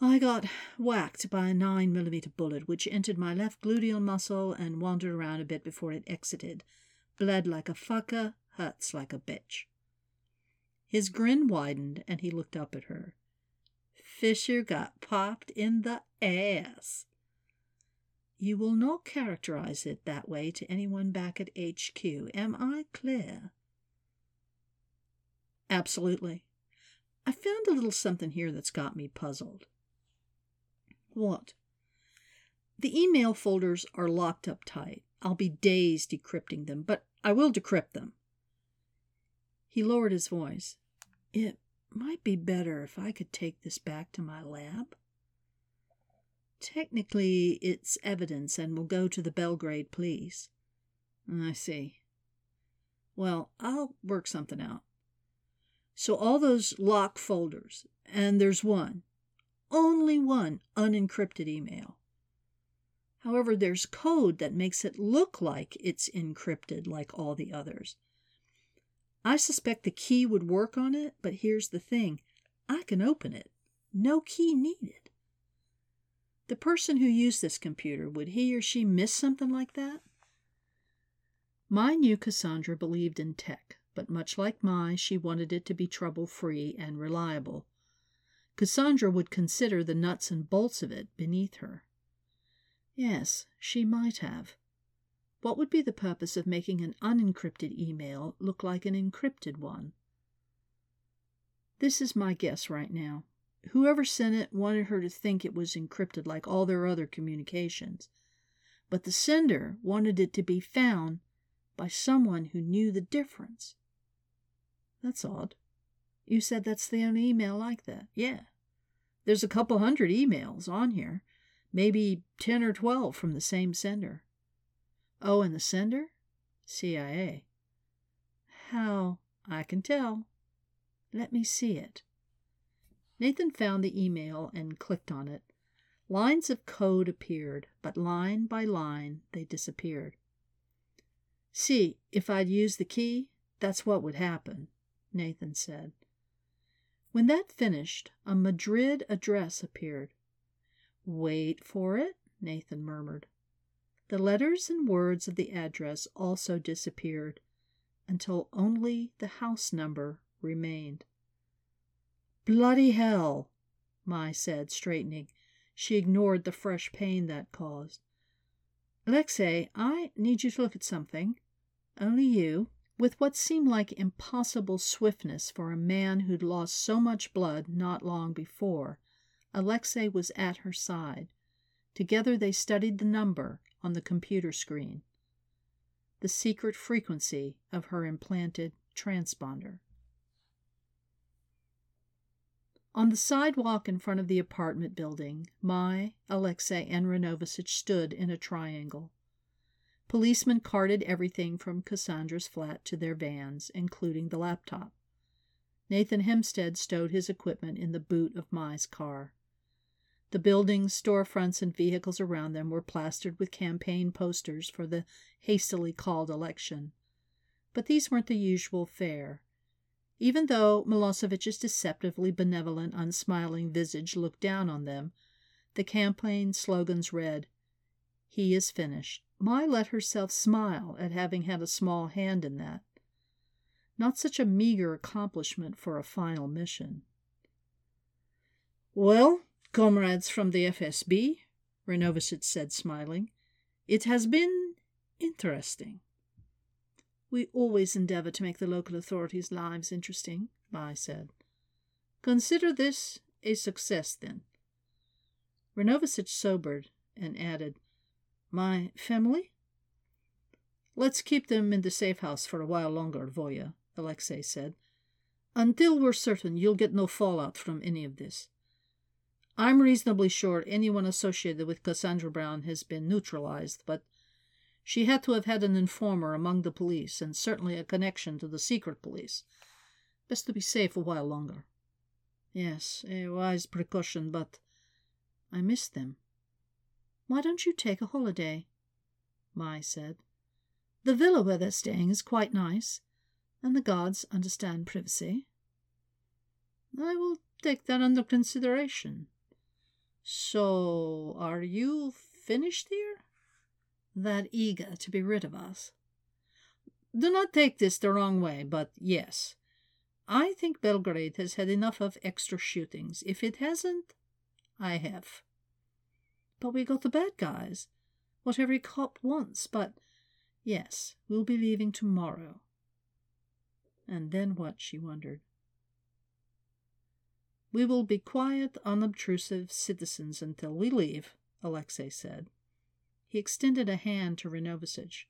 I got whacked by a 9 millimeter bullet, which entered my left gluteal muscle and wandered around a bit before it exited. Bled like a fucker, hurts like a bitch. His grin widened, and he looked up at her. Fisher got popped in the ass. You will not characterize it that way to anyone back at HQ. Am I clear? Absolutely. I found a little something here that's got me puzzled. What? The email folders are locked up tight. I'll be days decrypting them, but I will decrypt them. He lowered his voice. It might be better if I could take this back to my lab. Technically, it's evidence and will go to the Belgrade police. I see. Well, I'll work something out. So, all those lock folders, and there's one, only one unencrypted email. However, there's code that makes it look like it's encrypted like all the others. I suspect the key would work on it, but here's the thing I can open it. No key needed. The person who used this computer, would he or she miss something like that? Mai knew Cassandra believed in tech, but much like Mai, she wanted it to be trouble free and reliable. Cassandra would consider the nuts and bolts of it beneath her. Yes, she might have. What would be the purpose of making an unencrypted email look like an encrypted one? This is my guess right now. Whoever sent it wanted her to think it was encrypted like all their other communications. But the sender wanted it to be found by someone who knew the difference. That's odd. You said that's the only email like that. Yeah. There's a couple hundred emails on here, maybe 10 or 12 from the same sender. Oh, and the sender? CIA. How? I can tell. Let me see it. Nathan found the email and clicked on it. Lines of code appeared, but line by line they disappeared. See, if I'd used the key, that's what would happen, Nathan said. When that finished, a Madrid address appeared. Wait for it, Nathan murmured. The letters and words of the address also disappeared until only the house number remained. Bloody hell, Mai said, straightening. She ignored the fresh pain that caused. Alexei, I need you to look at something. Only you. With what seemed like impossible swiftness for a man who'd lost so much blood not long before, Alexei was at her side. Together they studied the number on the computer screen, the secret frequency of her implanted transponder. On the sidewalk in front of the apartment building, Mai, Alexei, and Renovasich stood in a triangle. Policemen carted everything from Cassandra's flat to their vans, including the laptop. Nathan Hempstead stowed his equipment in the boot of Mai's car. The buildings, storefronts, and vehicles around them were plastered with campaign posters for the hastily called election. But these weren't the usual fare. Even though Milosevic's deceptively benevolent, unsmiling visage looked down on them, the campaign slogans read, He is finished. Mai let herself smile at having had a small hand in that. Not such a meager accomplishment for a final mission. Well, comrades from the FSB, Renovasic said, smiling. It has been interesting. We always endeavor to make the local authorities' lives interesting, Mai said. Consider this a success, then. Renovasic sobered and added, My family? Let's keep them in the safe house for a while longer, Voya, Alexei said. Until we're certain you'll get no fallout from any of this. I'm reasonably sure anyone associated with Cassandra Brown has been neutralized, but she had to have had an informer among the police, and certainly a connection to the secret police. Best to be safe a while longer. Yes, a wise precaution, but I miss them. Why don't you take a holiday? Mai said. The villa where they're staying is quite nice, and the guards understand privacy. I will take that under consideration. So, are you finished here? That eager to be rid of us? Do not take this the wrong way, but yes. I think Belgrade has had enough of extra shootings. If it hasn't, I have. But we got the bad guys. What every cop wants, but yes, we'll be leaving tomorrow. And then what, she wondered. We will be quiet, unobtrusive citizens until we leave, Alexei said. He extended a hand to Renovasic.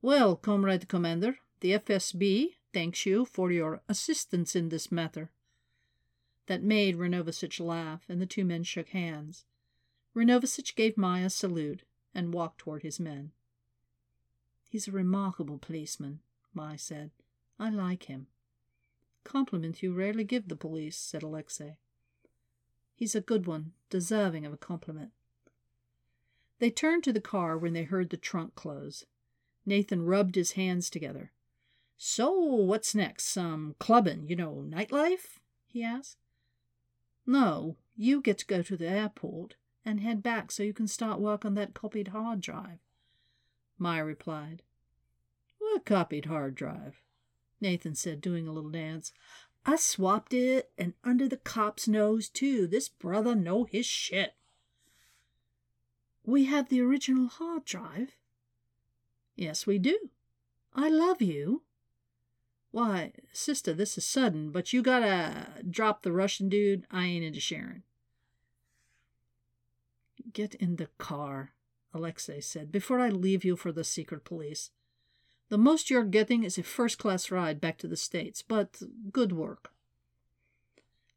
Well, Comrade Commander, the FSB thanks you for your assistance in this matter. That made Renovasic laugh, and the two men shook hands. Renovasic gave Mai a salute and walked toward his men. He's a remarkable policeman, Mai said. I like him. Compliment you rarely give the police, said Alexei. He's a good one, deserving of a compliment. They turned to the car when they heard the trunk close. Nathan rubbed his hands together. So, what's next? Some clubbing, you know, nightlife? he asked. No, you get to go to the airport and head back so you can start work on that copied hard drive. Mai replied. What copied hard drive? Nathan said, doing a little dance. I swapped it, and under the cop's nose, too. This brother know his shit. We have the original hard drive? Yes, we do. I love you. Why, sister, this is sudden, but you gotta drop the Russian dude. I ain't into sharing. Get in the car, Alexei said, before I leave you for the secret police. The most you're getting is a first class ride back to the States, but good work.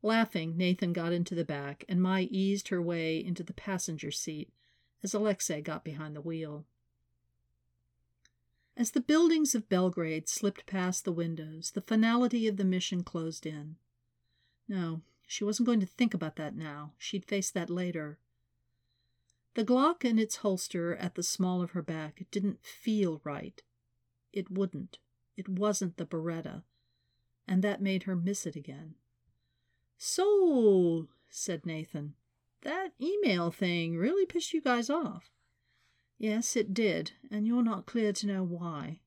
Laughing, Nathan got into the back, and Mai eased her way into the passenger seat as Alexei got behind the wheel. As the buildings of Belgrade slipped past the windows, the finality of the mission closed in. No, she wasn't going to think about that now. She'd face that later. The Glock in its holster at the small of her back didn't feel right. It wouldn't. It wasn't the Beretta. And that made her miss it again. So, said Nathan, that email thing really pissed you guys off. Yes, it did, and you're not clear to know why.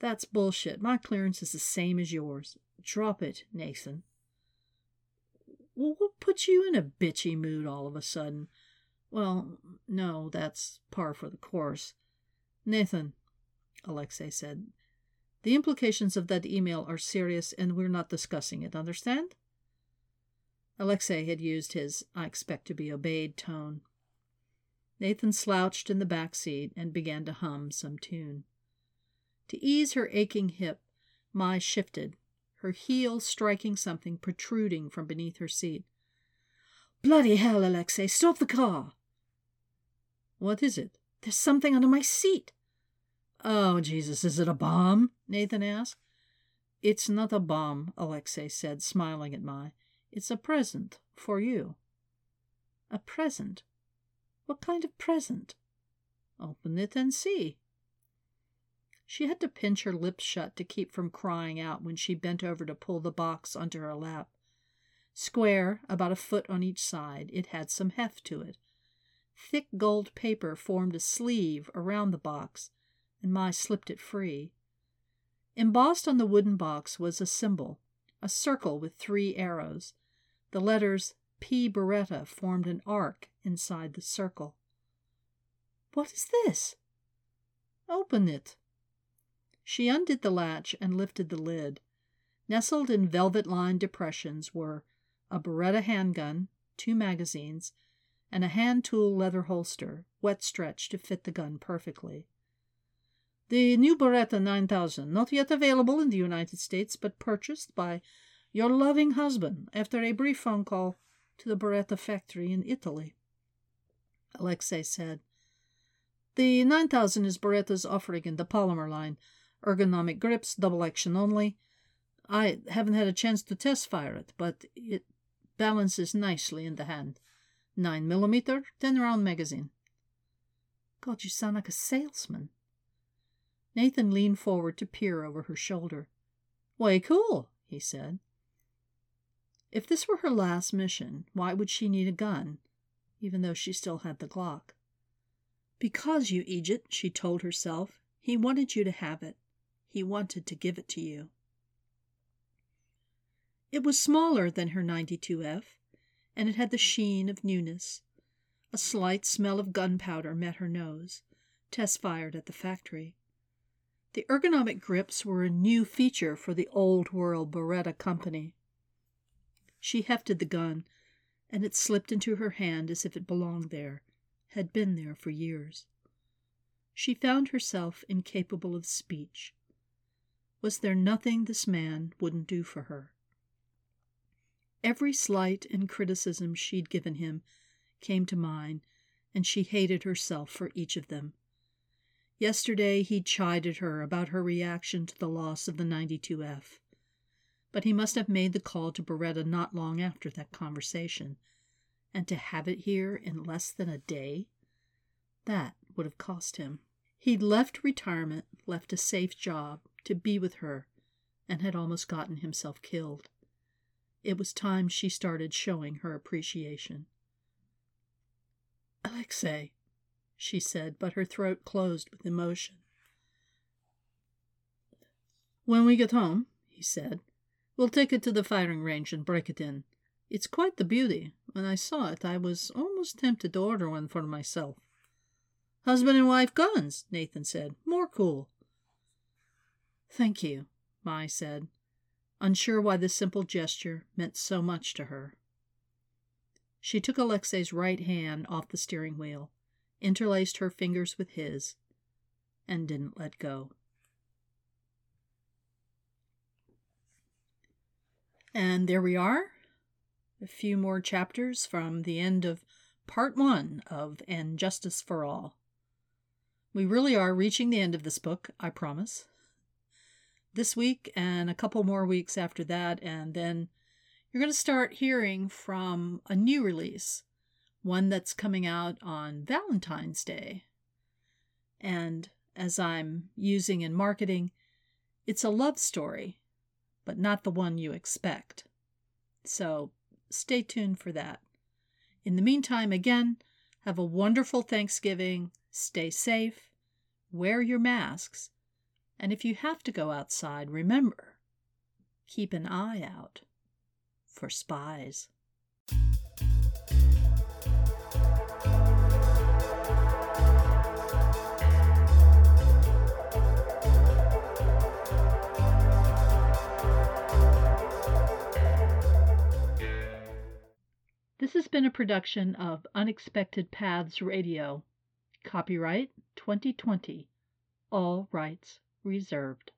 That's bullshit. My clearance is the same as yours. Drop it, Nathan. Well, what put you in a bitchy mood all of a sudden? Well, no, that's par for the course. Nathan, Alexei said, the implications of that email are serious and we're not discussing it, understand? Alexei had used his I expect to be obeyed tone. Nathan slouched in the back seat and began to hum some tune. To ease her aching hip, Mai shifted, her heel striking something protruding from beneath her seat. Bloody hell, Alexei, stop the car! What is it? There's something under my seat. Oh, Jesus, is it a bomb? Nathan asked. It's not a bomb, Alexei said, smiling at Mai. It's a present for you. A present? What kind of present? Open it and see. She had to pinch her lips shut to keep from crying out when she bent over to pull the box onto her lap. Square, about a foot on each side, it had some heft to it. Thick gold paper formed a sleeve around the box, and Mai slipped it free. Embossed on the wooden box was a symbol, a circle with three arrows. The letters P. Beretta formed an arc inside the circle. What is this? Open it. She undid the latch and lifted the lid. Nestled in velvet lined depressions were a Beretta handgun, two magazines, and a hand tool leather holster, wet stretched to fit the gun perfectly. The new Beretta 9000, not yet available in the United States, but purchased by your loving husband after a brief phone call to the Beretta factory in Italy. Alexei said, The 9000 is Beretta's offering in the polymer line. Ergonomic grips, double action only. I haven't had a chance to test fire it, but it balances nicely in the hand. 9 millimeter, 10 round magazine. God, you sound like a salesman. Nathan leaned forward to peer over her shoulder. Way cool, he said. If this were her last mission, why would she need a gun, even though she still had the Glock? Because, you Egypt, she told herself, he wanted you to have it. He wanted to give it to you. It was smaller than her 92F, and it had the sheen of newness. A slight smell of gunpowder met her nose, test fired at the factory. The ergonomic grips were a new feature for the old world Beretta company. She hefted the gun, and it slipped into her hand as if it belonged there, had been there for years. She found herself incapable of speech. Was there nothing this man wouldn't do for her? Every slight and criticism she'd given him came to mind, and she hated herself for each of them. Yesterday he chided her about her reaction to the loss of the 92F but he must have made the call to Beretta not long after that conversation. And to have it here in less than a day? That would have cost him. He'd left retirement, left a safe job, to be with her, and had almost gotten himself killed. It was time she started showing her appreciation. Alexei, she said, but her throat closed with emotion. When we get home, he said, We'll take it to the firing range and break it in. It's quite the beauty. When I saw it, I was almost tempted to order one for myself. Husband and wife guns, Nathan said. More cool. Thank you, Mai said, unsure why this simple gesture meant so much to her. She took Alexei's right hand off the steering wheel, interlaced her fingers with his, and didn't let go. And there we are. A few more chapters from the end of part one of And Justice for All. We really are reaching the end of this book, I promise. This week and a couple more weeks after that, and then you're going to start hearing from a new release, one that's coming out on Valentine's Day. And as I'm using in marketing, it's a love story but not the one you expect. So stay tuned for that. In the meantime, again, have a wonderful Thanksgiving, stay safe, wear your masks, and if you have to go outside, remember keep an eye out for spies. This has been a production of Unexpected Paths Radio. Copyright 2020. All rights reserved.